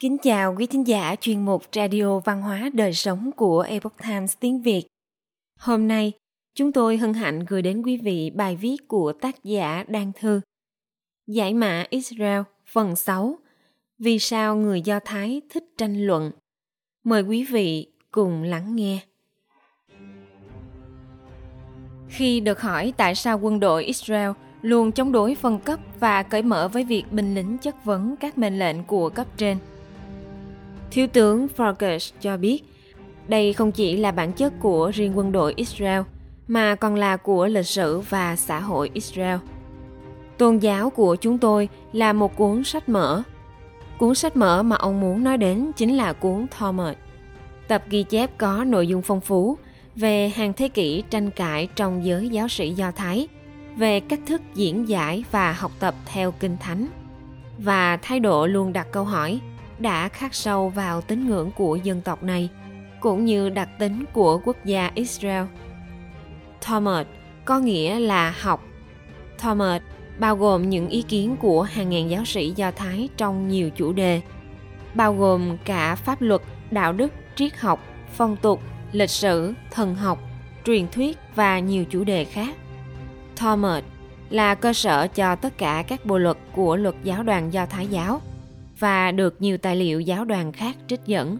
Kính chào quý thính giả chuyên mục Radio Văn hóa Đời Sống của Epoch Times tiếng Việt. Hôm nay, chúng tôi hân hạnh gửi đến quý vị bài viết của tác giả Đan Thư. Giải mã Israel phần 6 Vì sao người Do Thái thích tranh luận? Mời quý vị cùng lắng nghe. Khi được hỏi tại sao quân đội Israel luôn chống đối phân cấp và cởi mở với việc binh lính chất vấn các mệnh lệnh của cấp trên – Thiếu tướng Farkas cho biết, đây không chỉ là bản chất của riêng quân đội Israel, mà còn là của lịch sử và xã hội Israel. Tôn giáo của chúng tôi là một cuốn sách mở. Cuốn sách mở mà ông muốn nói đến chính là cuốn Talmud. Tập ghi chép có nội dung phong phú về hàng thế kỷ tranh cãi trong giới giáo sĩ Do Thái, về cách thức diễn giải và học tập theo kinh thánh và thái độ luôn đặt câu hỏi đã khắc sâu vào tín ngưỡng của dân tộc này cũng như đặc tính của quốc gia Israel. Talmud có nghĩa là học. Talmud bao gồm những ý kiến của hàng ngàn giáo sĩ Do Thái trong nhiều chủ đề, bao gồm cả pháp luật, đạo đức, triết học, phong tục, lịch sử, thần học, truyền thuyết và nhiều chủ đề khác. Talmud là cơ sở cho tất cả các bộ luật của luật giáo đoàn Do Thái giáo – và được nhiều tài liệu giáo đoàn khác trích dẫn.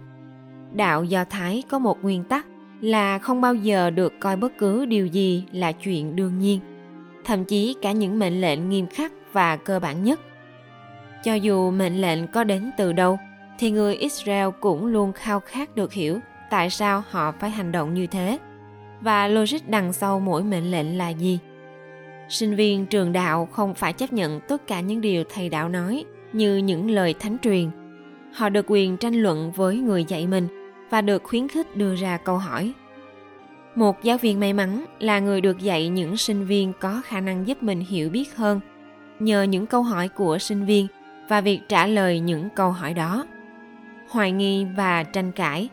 Đạo Do Thái có một nguyên tắc là không bao giờ được coi bất cứ điều gì là chuyện đương nhiên, thậm chí cả những mệnh lệnh nghiêm khắc và cơ bản nhất. Cho dù mệnh lệnh có đến từ đâu, thì người Israel cũng luôn khao khát được hiểu tại sao họ phải hành động như thế và logic đằng sau mỗi mệnh lệnh là gì. Sinh viên trường đạo không phải chấp nhận tất cả những điều thầy đạo nói như những lời thánh truyền. Họ được quyền tranh luận với người dạy mình và được khuyến khích đưa ra câu hỏi. Một giáo viên may mắn là người được dạy những sinh viên có khả năng giúp mình hiểu biết hơn nhờ những câu hỏi của sinh viên và việc trả lời những câu hỏi đó. Hoài nghi và tranh cãi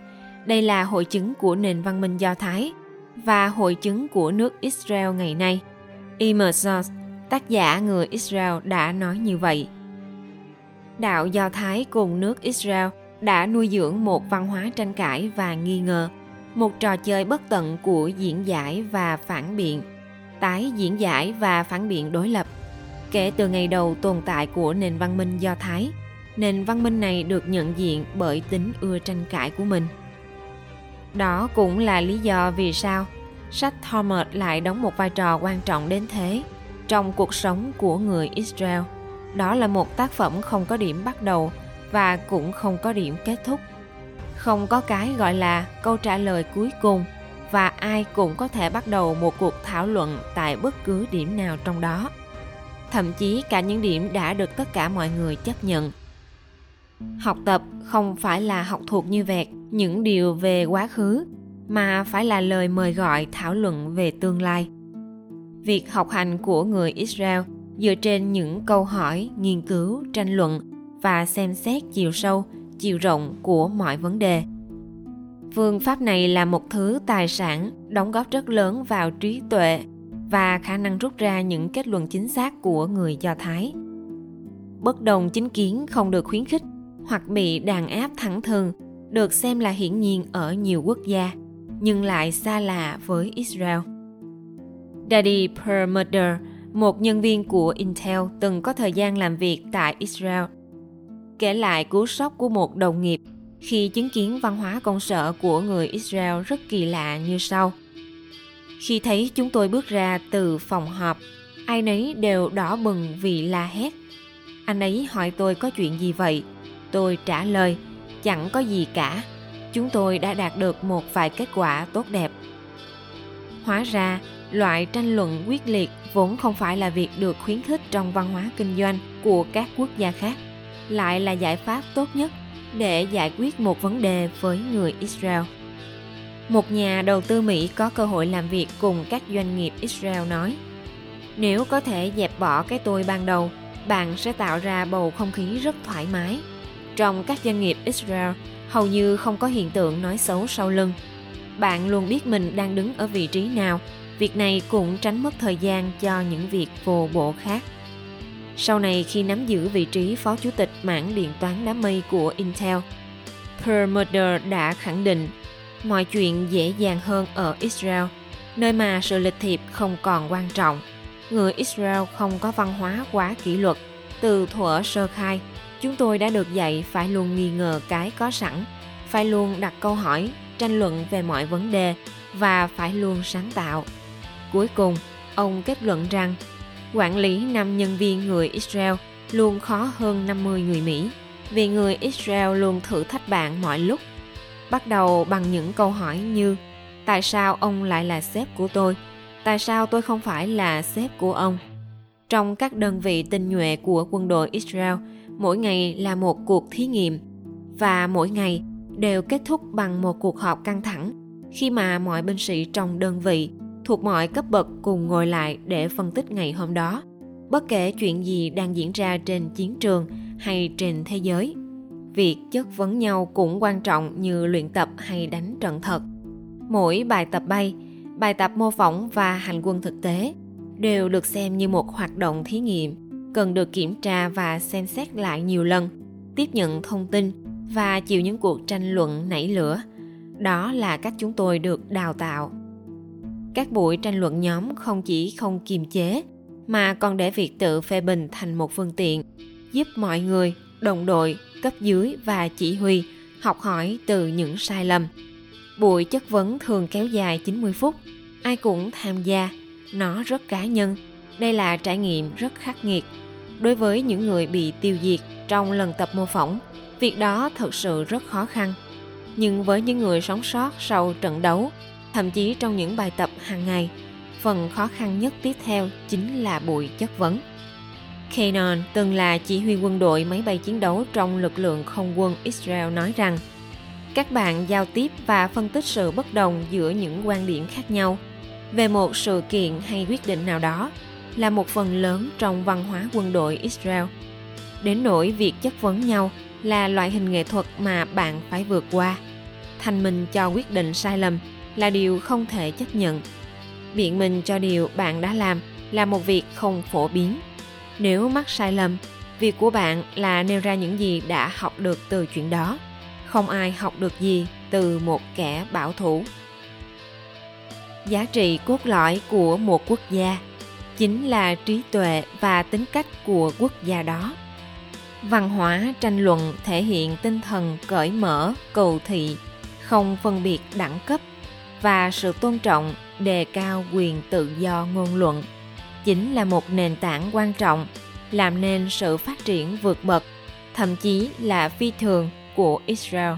đây là hội chứng của nền văn minh do thái và hội chứng của nước israel ngày nay. Emerson, tác giả người Israel đã nói như vậy đạo Do Thái cùng nước Israel đã nuôi dưỡng một văn hóa tranh cãi và nghi ngờ, một trò chơi bất tận của diễn giải và phản biện, tái diễn giải và phản biện đối lập. Kể từ ngày đầu tồn tại của nền văn minh Do Thái, nền văn minh này được nhận diện bởi tính ưa tranh cãi của mình. Đó cũng là lý do vì sao sách Talmud lại đóng một vai trò quan trọng đến thế trong cuộc sống của người Israel đó là một tác phẩm không có điểm bắt đầu và cũng không có điểm kết thúc. Không có cái gọi là câu trả lời cuối cùng và ai cũng có thể bắt đầu một cuộc thảo luận tại bất cứ điểm nào trong đó. Thậm chí cả những điểm đã được tất cả mọi người chấp nhận. Học tập không phải là học thuộc như vẹt những điều về quá khứ, mà phải là lời mời gọi thảo luận về tương lai. Việc học hành của người israel dựa trên những câu hỏi, nghiên cứu, tranh luận và xem xét chiều sâu, chiều rộng của mọi vấn đề. Phương pháp này là một thứ tài sản đóng góp rất lớn vào trí tuệ và khả năng rút ra những kết luận chính xác của người do thái. Bất đồng chính kiến không được khuyến khích hoặc bị đàn áp thẳng thừng được xem là hiển nhiên ở nhiều quốc gia, nhưng lại xa lạ với israel. Daddy perlmutter một nhân viên của Intel từng có thời gian làm việc tại Israel. Kể lại cú sốc của một đồng nghiệp khi chứng kiến văn hóa công sở của người Israel rất kỳ lạ như sau. Khi thấy chúng tôi bước ra từ phòng họp, ai nấy đều đỏ bừng vì la hét. Anh ấy hỏi tôi có chuyện gì vậy? Tôi trả lời, chẳng có gì cả. Chúng tôi đã đạt được một vài kết quả tốt đẹp. Hóa ra, loại tranh luận quyết liệt vốn không phải là việc được khuyến khích trong văn hóa kinh doanh của các quốc gia khác, lại là giải pháp tốt nhất để giải quyết một vấn đề với người israel. Một nhà đầu tư mỹ có cơ hội làm việc cùng các doanh nghiệp israel nói, nếu có thể dẹp bỏ cái tôi ban đầu, bạn sẽ tạo ra bầu không khí rất thoải mái. Trong các doanh nghiệp israel, hầu như không có hiện tượng nói xấu sau lưng. Bạn luôn biết mình đang đứng ở vị trí nào Việc này cũng tránh mất thời gian cho những việc vô bổ khác. Sau này khi nắm giữ vị trí phó chủ tịch mảng điện toán đám mây của Intel, Perlmutter đã khẳng định mọi chuyện dễ dàng hơn ở Israel, nơi mà sự lịch thiệp không còn quan trọng. Người Israel không có văn hóa quá kỷ luật. Từ thuở sơ khai, chúng tôi đã được dạy phải luôn nghi ngờ cái có sẵn, phải luôn đặt câu hỏi, tranh luận về mọi vấn đề và phải luôn sáng tạo. Cuối cùng, ông kết luận rằng quản lý năm nhân viên người Israel luôn khó hơn 50 người Mỹ vì người Israel luôn thử thách bạn mọi lúc. Bắt đầu bằng những câu hỏi như Tại sao ông lại là sếp của tôi? Tại sao tôi không phải là sếp của ông? Trong các đơn vị tinh nhuệ của quân đội Israel, mỗi ngày là một cuộc thí nghiệm và mỗi ngày đều kết thúc bằng một cuộc họp căng thẳng khi mà mọi binh sĩ trong đơn vị thuộc mọi cấp bậc cùng ngồi lại để phân tích ngày hôm đó. Bất kể chuyện gì đang diễn ra trên chiến trường hay trên thế giới, việc chất vấn nhau cũng quan trọng như luyện tập hay đánh trận thật. Mỗi bài tập bay, bài tập mô phỏng và hành quân thực tế đều được xem như một hoạt động thí nghiệm, cần được kiểm tra và xem xét lại nhiều lần, tiếp nhận thông tin và chịu những cuộc tranh luận nảy lửa. Đó là cách chúng tôi được đào tạo các buổi tranh luận nhóm không chỉ không kiềm chế, mà còn để việc tự phê bình thành một phương tiện, giúp mọi người, đồng đội, cấp dưới và chỉ huy học hỏi từ những sai lầm. Buổi chất vấn thường kéo dài 90 phút, ai cũng tham gia, nó rất cá nhân. Đây là trải nghiệm rất khắc nghiệt. Đối với những người bị tiêu diệt trong lần tập mô phỏng, việc đó thực sự rất khó khăn. Nhưng với những người sống sót sau trận đấu thậm chí trong những bài tập hàng ngày, phần khó khăn nhất tiếp theo chính là buổi chất vấn Kanon từng là chỉ huy quân đội máy bay chiến đấu trong lực lượng không quân Israel nói rằng, các bạn giao tiếp và phân tích sự bất đồng giữa những quan điểm khác nhau về một sự kiện hay quyết định nào đó là một phần lớn trong văn hóa quân đội Israel. Đến nỗi việc chất vấn nhau là loại hình nghệ thuật mà bạn phải vượt qua. Thành mình cho quyết định sai lầm là điều không thể chấp nhận. Biện minh cho điều bạn đã làm là một việc không phổ biến. Nếu mắc sai lầm, việc của bạn là nêu ra những gì đã học được từ chuyện đó. Không ai học được gì từ một kẻ bảo thủ. Giá trị cốt lõi của một quốc gia chính là trí tuệ và tính cách của quốc gia đó văn hóa tranh luận thể hiện tinh thần cởi mở cầu thị không phân biệt đẳng cấp và sự tôn trọng đề cao quyền tự do ngôn luận chính là một nền tảng quan trọng làm nên sự phát triển vượt bậc thậm chí là phi thường của israel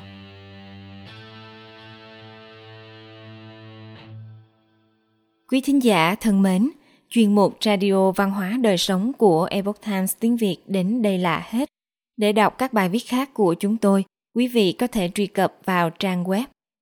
quý thính giả thân mến chuyên mục radio văn hóa đời sống của Epoch Times tiếng Việt đến đây là hết. Để đọc các bài viết khác của chúng tôi, quý vị có thể truy cập vào trang web